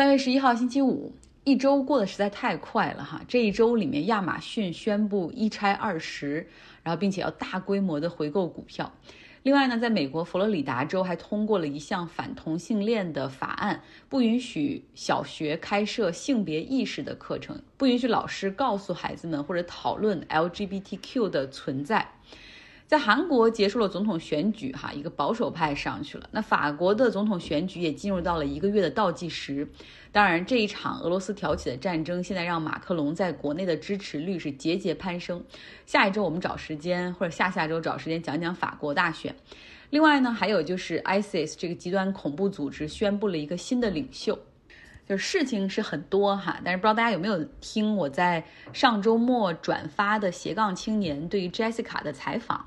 三月十一号星期五，一周过得实在太快了哈！这一周里面，亚马逊宣布一拆二十，然后并且要大规模的回购股票。另外呢，在美国佛罗里达州还通过了一项反同性恋的法案，不允许小学开设性别意识的课程，不允许老师告诉孩子们或者讨论 LGBTQ 的存在。在韩国结束了总统选举，哈，一个保守派上去了。那法国的总统选举也进入到了一个月的倒计时。当然，这一场俄罗斯挑起的战争，现在让马克龙在国内的支持率是节节攀升。下一周我们找时间，或者下下周找时间讲讲法国大选。另外呢，还有就是 ISIS 这个极端恐怖组织宣布了一个新的领袖。就事情是很多哈，但是不知道大家有没有听我在上周末转发的斜杠青年对于 Jessica 的采访，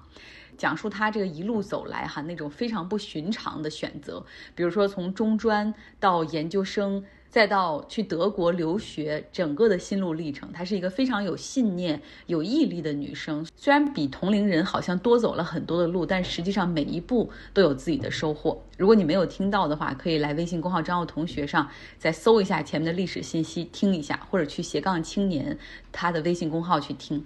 讲述他这个一路走来哈那种非常不寻常的选择，比如说从中专到研究生。再到去德国留学，整个的心路历程，她是一个非常有信念、有毅力的女生。虽然比同龄人好像多走了很多的路，但实际上每一步都有自己的收获。如果你没有听到的话，可以来微信公号张奥同学上再搜一下前面的历史信息，听一下，或者去斜杠青年他的微信公号去听。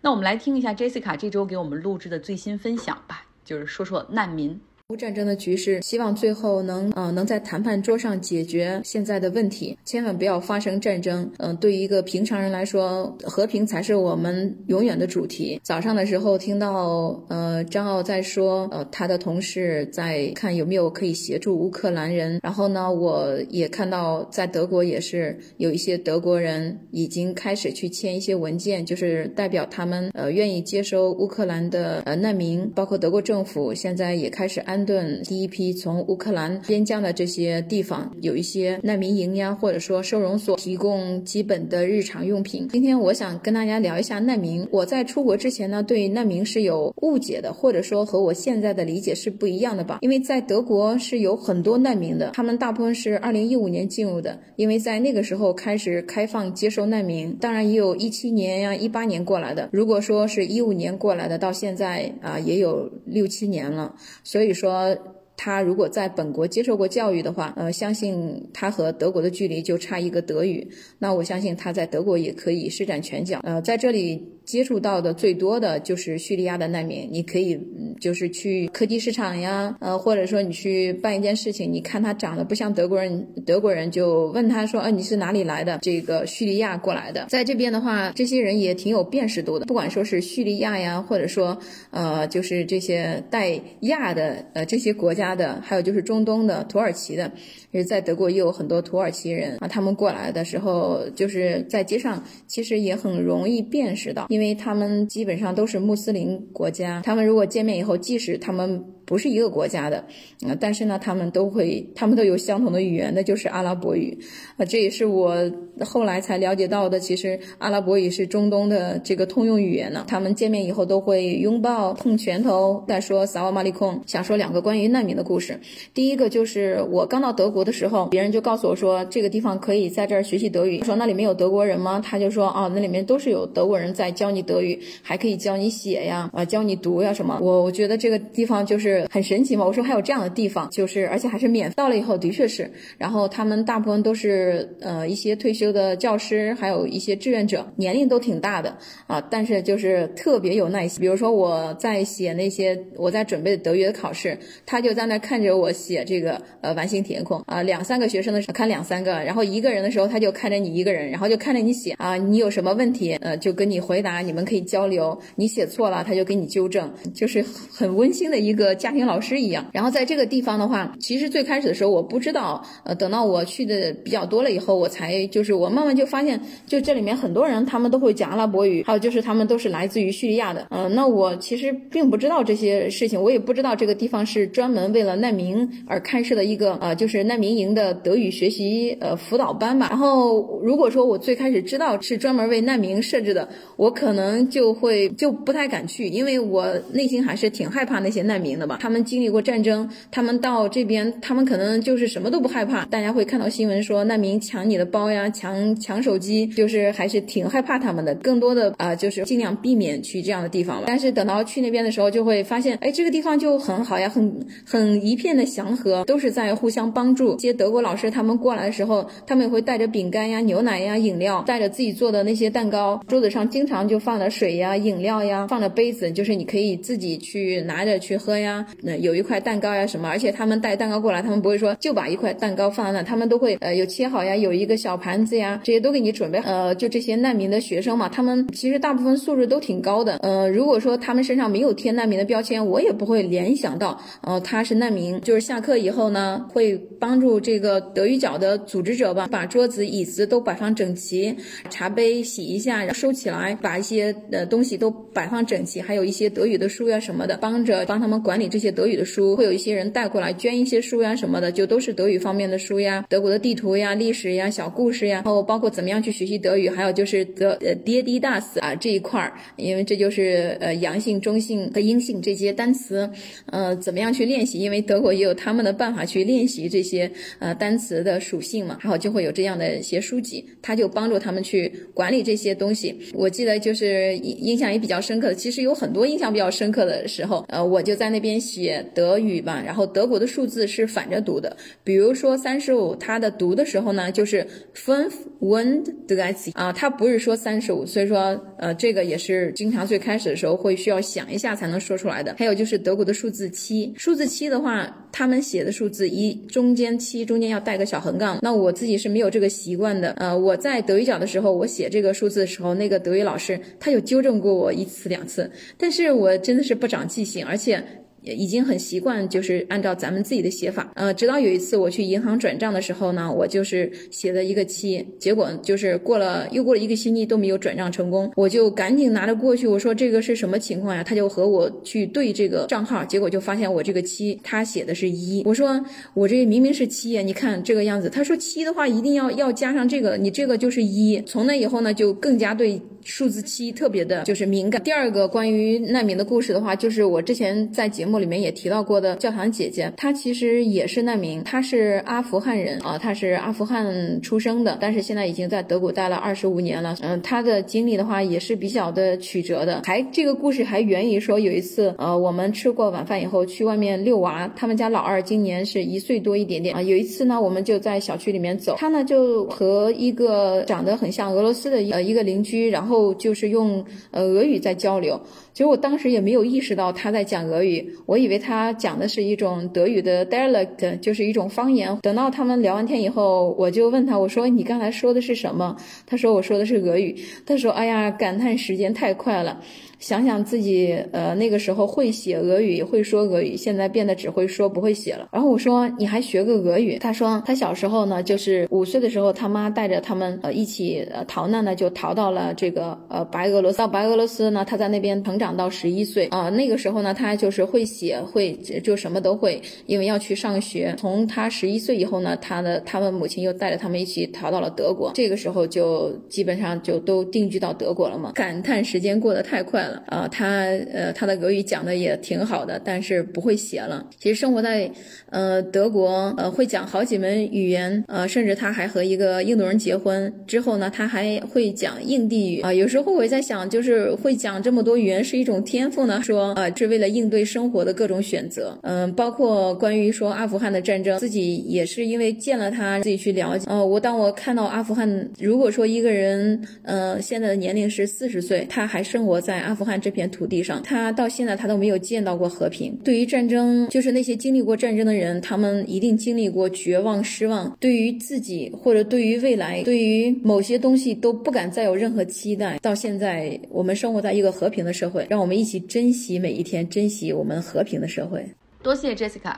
那我们来听一下 Jessica 这周给我们录制的最新分享吧，就是说说难民。乌战争的局势，希望最后能呃能在谈判桌上解决现在的问题，千万不要发生战争。嗯，对于一个平常人来说，和平才是我们永远的主题。早上的时候听到呃张奥在说，呃他的同事在看有没有可以协助乌克兰人。然后呢，我也看到在德国也是有一些德国人已经开始去签一些文件，就是代表他们呃愿意接收乌克兰的呃难民，包括德国政府现在也开始安。安顿第一批从乌克兰边疆的这些地方，有一些难民营呀，或者说收容所，提供基本的日常用品。今天我想跟大家聊一下难民。我在出国之前呢，对难民是有误解的，或者说和我现在的理解是不一样的吧。因为在德国是有很多难民的，他们大部分是二零一五年进入的，因为在那个时候开始开放接收难民。当然也有一七年呀、一八年过来的。如果说是一五年过来的，到现在啊也有六七年了。所以说。说他如果在本国接受过教育的话，呃，相信他和德国的距离就差一个德语。那我相信他在德国也可以施展拳脚。呃，在这里。接触到的最多的就是叙利亚的难民，你可以就是去科技市场呀，呃，或者说你去办一件事情，你看他长得不像德国人，德国人就问他说，啊，你是哪里来的？这个叙利亚过来的，在这边的话，这些人也挺有辨识度的，不管说是叙利亚呀，或者说呃，就是这些带亚的呃这些国家的，还有就是中东的土耳其的，就是在德国也有很多土耳其人啊，他们过来的时候，就是在街上其实也很容易辨识到。因为他们基本上都是穆斯林国家，他们如果见面以后，即使他们。不是一个国家的，啊，但是呢，他们都会，他们都有相同的语言，那就是阿拉伯语，啊，这也是我后来才了解到的。其实阿拉伯语是中东的这个通用语言呢。他们见面以后都会拥抱、碰拳头，再说萨瓦马里控。想说两个关于难民的故事。第一个就是我刚到德国的时候，别人就告诉我说这个地方可以在这儿学习德语。说那里面有德国人吗？他就说啊，那里面都是有德国人在教你德语，还可以教你写呀，啊，教你读呀什么。我我觉得这个地方就是。很神奇嘛？我说还有这样的地方，就是而且还是免费到了以后的确是，然后他们大部分都是呃一些退休的教师，还有一些志愿者，年龄都挺大的啊，但是就是特别有耐心。比如说我在写那些我在准备德语的考试，他就在那看着我写这个呃完形填空啊，两三个学生的时候看两三个，然后一个人的时候他就看着你一个人，然后就看着你写啊，你有什么问题呃就跟你回答，你们可以交流，你写错了他就给你纠正，就是很温馨的一个。家庭老师一样，然后在这个地方的话，其实最开始的时候我不知道，呃，等到我去的比较多了以后，我才就是我慢慢就发现，就这里面很多人他们都会讲阿拉伯语，还有就是他们都是来自于叙利亚的，嗯，那我其实并不知道这些事情，我也不知道这个地方是专门为了难民而开设的一个呃，就是难民营的德语学习呃辅导班吧。然后如果说我最开始知道是专门为难民设置的，我可能就会就不太敢去，因为我内心还是挺害怕那些难民的吧。他们经历过战争，他们到这边，他们可能就是什么都不害怕。大家会看到新闻说难民抢你的包呀，抢抢手机，就是还是挺害怕他们的。更多的啊，就是尽量避免去这样的地方了。但是等到去那边的时候，就会发现，哎，这个地方就很好呀，很很一片的祥和，都是在互相帮助。些德国老师他们过来的时候，他们也会带着饼干呀、牛奶呀、饮料，带着自己做的那些蛋糕，桌子上经常就放了水呀、饮料呀，放了杯子，就是你可以自己去拿着去喝呀。那有一块蛋糕呀什么，而且他们带蛋糕过来，他们不会说就把一块蛋糕放在那，他们都会呃有切好呀，有一个小盘子呀，这些都给你准备。呃，就这些难民的学生嘛，他们其实大部分素质都挺高的。呃，如果说他们身上没有贴难民的标签，我也不会联想到，呃，他是难民。就是下课以后呢，会帮助这个德语角的组织者吧，把桌子椅子都摆放整齐，茶杯洗一下，然后收起来，把一些呃东西都摆放整齐，还有一些德语的书呀什么的，帮着帮他们管理这些德语的书。会有一些人带过来捐一些书呀什么的，就都是德语方面的书呀，德国的地图呀、历史呀、小故事呀，然后包括怎么样去学习德语，还有就是德呃爹地大死啊这一块儿，因为这就是呃阳性、中性和阴性这些单词，呃怎么样去练习？因为德国也有他们的办法去练习这些呃单词的属性嘛，然后就会有这样的一些书籍，他就帮助他们去管理这些东西。我记得就是印象也比较深刻的，其实有很多印象比较深刻的时候，呃，我就在那边写德语吧，然后德国的数字是反着读的，比如说三十五，它的读的时候呢，就是 fünf und dreißig 啊，它不是说三十五，所以说呃，这个也是经常最开始的时候会需要想一下才能说出来的。还有就是德国的数字七，数字七的话，他们写的数字一中间七中间要带个小横杠，那我自己是没有这个习惯的。呃，我在德语角的时候，我写这个数字的时候，那个德语老师他有纠正过我一次两次，但是我真的是不长记性，而且。已经很习惯，就是按照咱们自己的写法。呃，直到有一次我去银行转账的时候呢，我就是写了一个七，结果就是过了又过了一个星期都没有转账成功，我就赶紧拿着过去，我说这个是什么情况呀？他就和我去对这个账号，结果就发现我这个七他写的是一，我说我这明明是七呀，你看这个样子。他说七的话一定要要加上这个，你这个就是一。从那以后呢，就更加对数字七特别的就是敏感。第二个关于难民的故事的话，就是我之前在节目。里面也提到过的教堂姐姐，她其实也是难民，她是阿富汗人啊，她是阿富汗出生的，但是现在已经在德国待了二十五年了。嗯，她的经历的话也是比较的曲折的，还这个故事还源于说有一次，呃，我们吃过晚饭以后去外面遛娃，他们家老二今年是一岁多一点点啊。有一次呢，我们就在小区里面走，他呢就和一个长得很像俄罗斯的呃一个邻居，然后就是用呃俄语在交流。其实我当时也没有意识到他在讲俄语，我以为他讲的是一种德语的 dialect，就是一种方言。等到他们聊完天以后，我就问他，我说你刚才说的是什么？他说我说的是俄语。他说，哎呀，感叹时间太快了。想想自己，呃，那个时候会写俄语，会说俄语，现在变得只会说不会写了。然后我说你还学个俄语？他说他小时候呢，就是五岁的时候，他妈带着他们呃一起呃逃难呢，就逃到了这个呃白俄罗斯。到白俄罗斯呢，他在那边成长到十一岁啊。那个时候呢，他就是会写，会就什么都会，因为要去上学。从他十一岁以后呢，他的他们母亲又带着他们一起逃到了德国。这个时候就基本上就都定居到德国了嘛。感叹时间过得太快了。啊，他呃，他的俄语讲的也挺好的，但是不会写了。其实生活在呃德国，呃会讲好几门语言，呃，甚至他还和一个印度人结婚之后呢，他还会讲印地语啊。有时候我也在想，就是会讲这么多语言是一种天赋呢，说啊，是为了应对生活的各种选择。嗯，包括关于说阿富汗的战争，自己也是因为见了他，自己去了解。哦，我当我看到阿富汗，如果说一个人，呃，现在的年龄是四十岁，他还生活在阿富汗。汉这片土地上，他到现在他都没有见到过和平。对于战争，就是那些经历过战争的人，他们一定经历过绝望、失望，对于自己或者对于未来，对于某些东西都不敢再有任何期待。到现在，我们生活在一个和平的社会，让我们一起珍惜每一天，珍惜我们和平的社会。多谢 Jessica。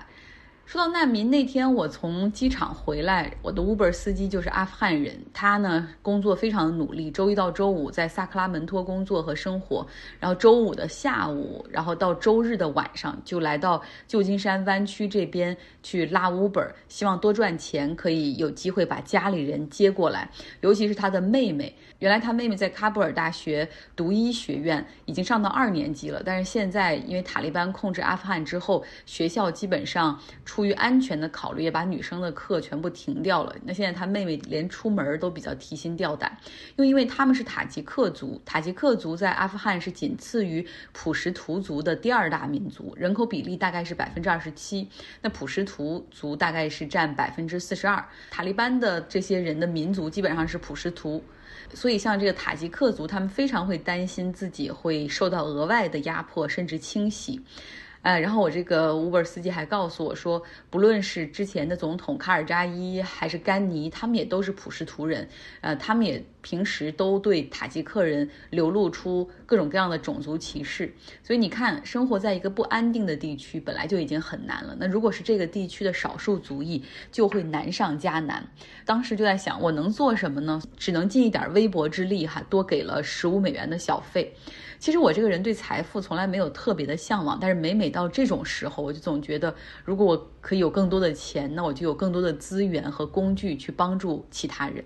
说到难民，那天我从机场回来，我的 Uber 司机就是阿富汗人，他呢工作非常努力，周一到周五在萨克拉门托工作和生活，然后周五的下午，然后到周日的晚上就来到旧金山湾区这边去拉 Uber，希望多赚钱，可以有机会把家里人接过来，尤其是他的妹妹。原来他妹妹在喀布尔大学读医学院，已经上到二年级了，但是现在因为塔利班控制阿富汗之后，学校基本上。出于安全的考虑，也把女生的课全部停掉了。那现在她妹妹连出门都比较提心吊胆，又因为他们是塔吉克族，塔吉克族在阿富汗是仅次于普什图族的第二大民族，人口比例大概是百分之二十七。那普什图族大概是占百分之四十二。塔利班的这些人的民族基本上是普什图，所以像这个塔吉克族，他们非常会担心自己会受到额外的压迫，甚至清洗。哎，然后我这个 Uber 司机还告诉我说，不论是之前的总统卡尔扎伊还是甘尼，他们也都是普什图人，呃，他们也平时都对塔吉克人流露出各种各样的种族歧视。所以你看，生活在一个不安定的地区，本来就已经很难了。那如果是这个地区的少数族裔，就会难上加难。当时就在想，我能做什么呢？只能尽一点微薄之力，哈，多给了十五美元的小费。其实我这个人对财富从来没有特别的向往，但是每每到这种时候，我就总觉得，如果我可以有更多的钱，那我就有更多的资源和工具去帮助其他人。